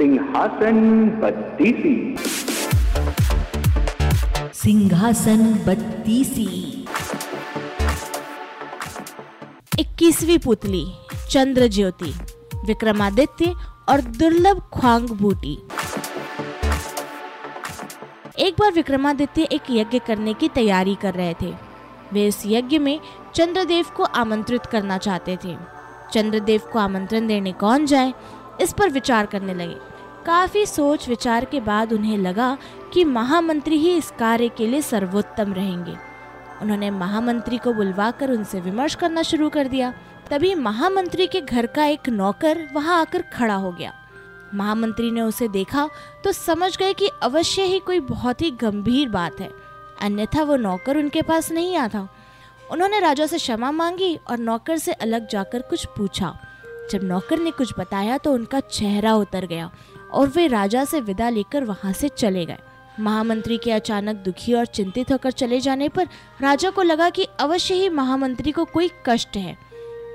सिंहासन बत्तीसी। सिंहासन बत्तीसी। इक्कीसवीं पुतली चंद्र ज्योति विक्रमादित्य और दुर्लभ ख्वांग बूटी एक बार विक्रमादित्य एक यज्ञ करने की तैयारी कर रहे थे। वे इस यज्ञ में चंद्रदेव को आमंत्रित करना चाहते थे। चंद्रदेव को आमंत्रण देने कौन जाए? इस पर विचार करने लगे। काफ़ी सोच विचार के बाद उन्हें लगा कि महामंत्री ही इस कार्य के लिए सर्वोत्तम रहेंगे। उन्होंने महामंत्री को बुलवाकर उनसे विमर्श करना शुरू कर दिया। तभी महामंत्री के घर का एक नौकर वहाँ आकर खड़ा हो गया। महामंत्री ने उसे देखा तो समझ गए कि अवश्य ही कोई बहुत ही गंभीर बात है। अन्यथा वो नौकर उनके पास नहीं आता। उन्होंने राजा से क्षमा मांगी और नौकर से अलग जाकर कुछ पूछा। जब नौकर ने कुछ बताया तो उनका चेहरा उतर गया और वे राजा से विदा लेकर वहाँ से चले गए। महामंत्री के अचानक दुखी और चिंतित होकर चले जाने पर राजा को लगा कि अवश्य ही महामंत्री को कोई कष्ट है।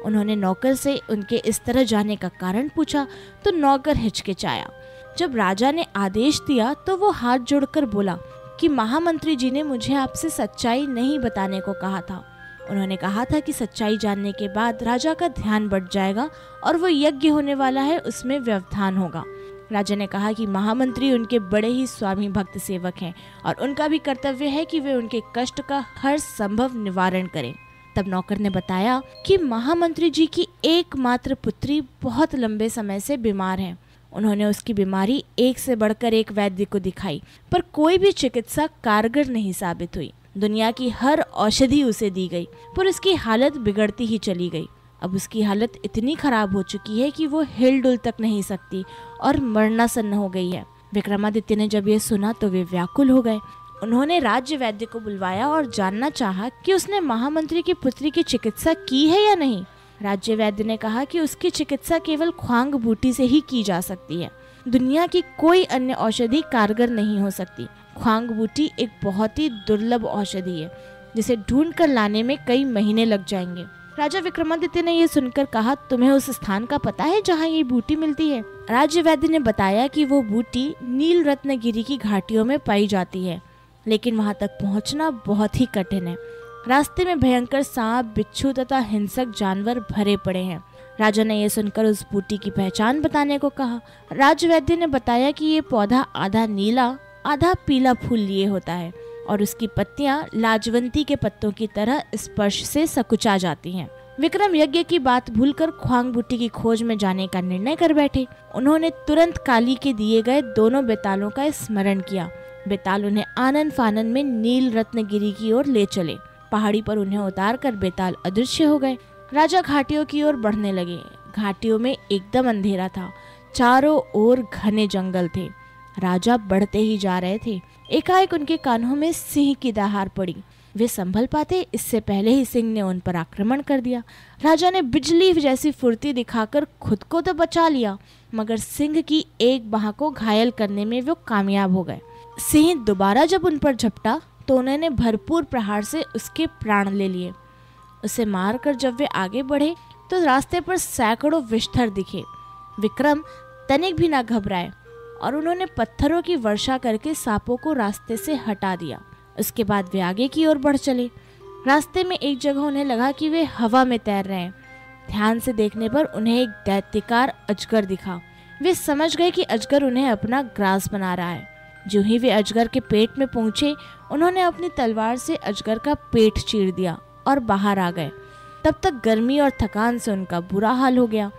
उन्होंने नौकर से उनके इस तरह जाने का कारण पूछा तो नौकर हिचकिचाया। जब राजा ने आदेश दिया तो वो हाथ जोड़कर बोला कि महामंत्री जी ने मुझे आपसे सच्चाई नहीं बताने को कहा था। उन्होंने कहा था कि सच्चाई जानने के बाद राजा का ध्यान बढ़ जाएगा और वो यज्ञ होने वाला है, उसमें व्यवधान होगा। राजा ने कहा कि महामंत्री उनके बड़े ही स्वामी भक्त सेवक हैं और उनका भी कर्तव्य है कि वे उनके कष्ट का हर संभव निवारण करें। तब नौकर ने बताया कि महामंत्री जी की एकमात्र पुत्री बहुत लंबे समय से बीमार है। उन्होंने उसकी बीमारी एक से बढ़कर एक वैद्य को दिखाई, पर कोई भी चिकित्सा कारगर नहीं साबित हुई। दुनिया की हर औषधि उसे दी गई, पर उसकी हालत बिगड़ती ही चली गई। अब उसकी हालत इतनी खराब हो चुकी है कि वो हिल डुल तक नहीं सकती और मरना सन्न हो गई है। विक्रमादित्य ने जब ये सुना तो वे व्याकुल हो गए। उन्होंने राज्य वैद्य को बुलवाया और जानना चाहा कि उसने महामंत्री की पुत्री की चिकित्सा की है या नहीं। राज्य वैद्य ने कहा कि उसकी चिकित्सा केवल ख्वांग बूटी से ही की जा सकती है। दुनिया की कोई अन्य औषधि कारगर नहीं हो सकती। ख्वांग बूटी एक बहुत ही दुर्लभ औषधि है, जिसे ढूंढ कर लाने में कई महीने लग जाएँगे। राजा विक्रमादित्य ने यह सुनकर कहा, तुम्हें उस स्थान का पता है जहाँ ये बूटी मिलती है? राज्य वैद्य ने बताया कि वो बूटी नील रत्नगिरी की घाटियों में पाई जाती है, लेकिन वहाँ तक पहुँचना बहुत ही कठिन है। रास्ते में भयंकर सांप, बिच्छू तथा हिंसक जानवर भरे पड़े हैं। राजा ने यह सुनकर उस बूटी की पहचान बताने को कहा। राजवैद्य ने बताया कि ये पौधा आधा नीला आधा पीला फूल लिए होता है और उसकी पत्तियाँ लाजवंती के पत्तों की तरह स्पर्श से सकुचा जाती हैं। विक्रम यज्ञ की बात भूलकर ख्वांग बूटी की खोज में जाने का निर्णय कर बैठे। उन्होंने तुरंत काली के दिए गए दोनों बेतालों का स्मरण किया। बेताल उन्हें आनंद फानन में नील रत्नगिरी की ओर ले चले। पहाड़ी पर उन्हें उतार कर बेताल अदृश्य हो गए। राजा घाटियों की ओर बढ़ने लगे। घाटियों में एकदम अंधेरा था। चारों ओर घने जंगल थे। राजा बढ़ते ही जा रहे थे। एकाएक उनके कानों में सिंह की दहार पड़ी। वे संभल पाते, इससे पहले ही सिंह ने उन पर आक्रमण कर दिया। राजा ने बिजली जैसी फुर्ती दिखाकर खुद को तो बचा लिया, मगर सिंह की एक बाह को घायल करने में वो कामयाब हो गए। सिंह दोबारा जब उन पर झपटा तो उन्होंने भरपूर प्रहार से उसके प्राण ले लिए। उसे मारकर जब वे आगे बढ़े तो रास्ते पर सैकड़ों विष्ठर दिखे। विक्रम तनिक भी ना घबराए। और उन्होंने पत्थरों की वर्षा करके सांपों को रास्ते से हटा दिया। उसके बाद वे आगे की ओर बढ़ चले। रास्ते में एक जगह उन्हें लगा कि वे हवा में तैर रहे हैं। ध्यान से देखने पर उन्हें एक दैत्यकार अजगर दिखा। वे समझ गए कि अजगर उन्हें अपना ग्रास बना रहा है। जो ही वे अजगर के पेट में पहुँचे, उन्होंने अपनी तलवार से अजगर का पेट चीर दिया और बाहर आ गए। तब तक गर्मी और थकान से उनका बुरा हाल हो गया।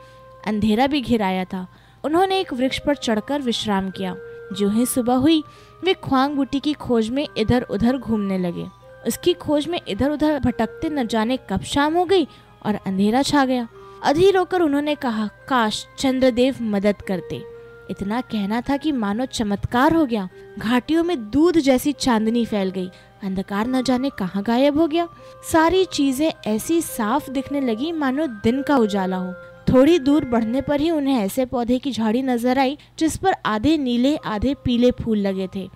अंधेरा भी घिर आया था। उन्होंने एक वृक्ष पर चढ़कर विश्राम किया। जो ही सुबह हुई, वे ख्वांग बूटी की खोज में इधर उधर घूमने लगे। उसकी खोज में इधर उधर भटकते न जाने कब शाम हो गई और अंधेरा छा गया। अधीर होकर उन्होंने कहा, काश चंद्रदेव मदद करते। इतना कहना था कि मानो चमत्कार हो गया। घाटियों में दूध जैसी चांदनी फैल गई। अंधकार न जाने कहाँ गायब हो गया। सारी चीज़ें ऐसी साफ़ दिखने लगी मानो दिन का उजाला हो। थोड़ी दूर बढ़ने पर ही उन्हें ऐसे पौधे की झाड़ी नज़र आई, जिस पर आधे नीले, आधे पीले फूल लगे थे।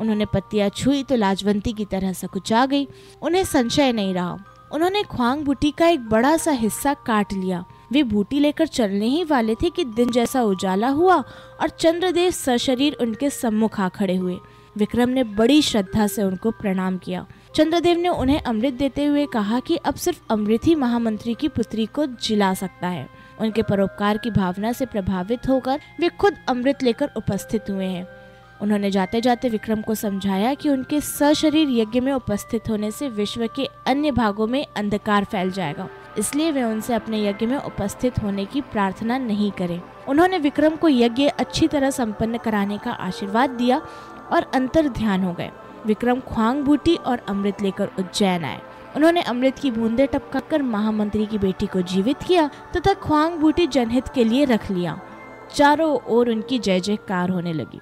उन्होंने पत्तियाँ छुई तो लाजवंती की तरह सकुचा गई। उन्हें संशय नहीं रहा। उन्होंने ख्वांग बुटी का एक बड़ा सा हिस्सा काट लिया। वे बूटी लेकर चलने ही वाले थे कि दिन जैसा उजाला हुआ और चंद्रदेव सशरीर उनके सम्मुख आ खड़े हुए। विक्रम ने बड़ी श्रद्धा से उनको प्रणाम किया। चंद्रदेव ने उन्हें अमृत देते हुए कहा कि अब सिर्फ़ अमृत ही महामंत्री की पुत्री को जिला सकता है। उनके परोपकार की भावना से प्रभावित होकर वे खुद अमृत लेकर उपस्थित हुए हैं। उन्होंने जाते जाते विक्रम को समझाया कि उनके सशरीर यज्ञ में उपस्थित होने से विश्व के अन्य भागों में अंधकार फैल जाएगा। इसलिए वे उनसे अपने यज्ञ में उपस्थित होने की प्रार्थना नहीं करें। उन्होंने विक्रम को यज्ञ अच्छी तरह संपन्न कराने का आशीर्वाद दिया और अंतर ध्यान हो गए। विक्रम ख्वांग बूटी और अमृत लेकर उज्जैन आए। उन्होंने अमृत की बूंदे टपकाकर महामंत्री की बेटी को जीवित किया तथा ख्वांग बूटी जनहित के लिए रख लिया। चारों ओर उनकी जय जयकार होने लगी।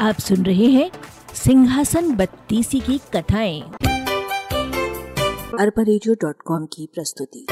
आप सुन रहे हैं सिंहासन बत्तीसी की कथाएँ। अरबा की प्रस्तुति।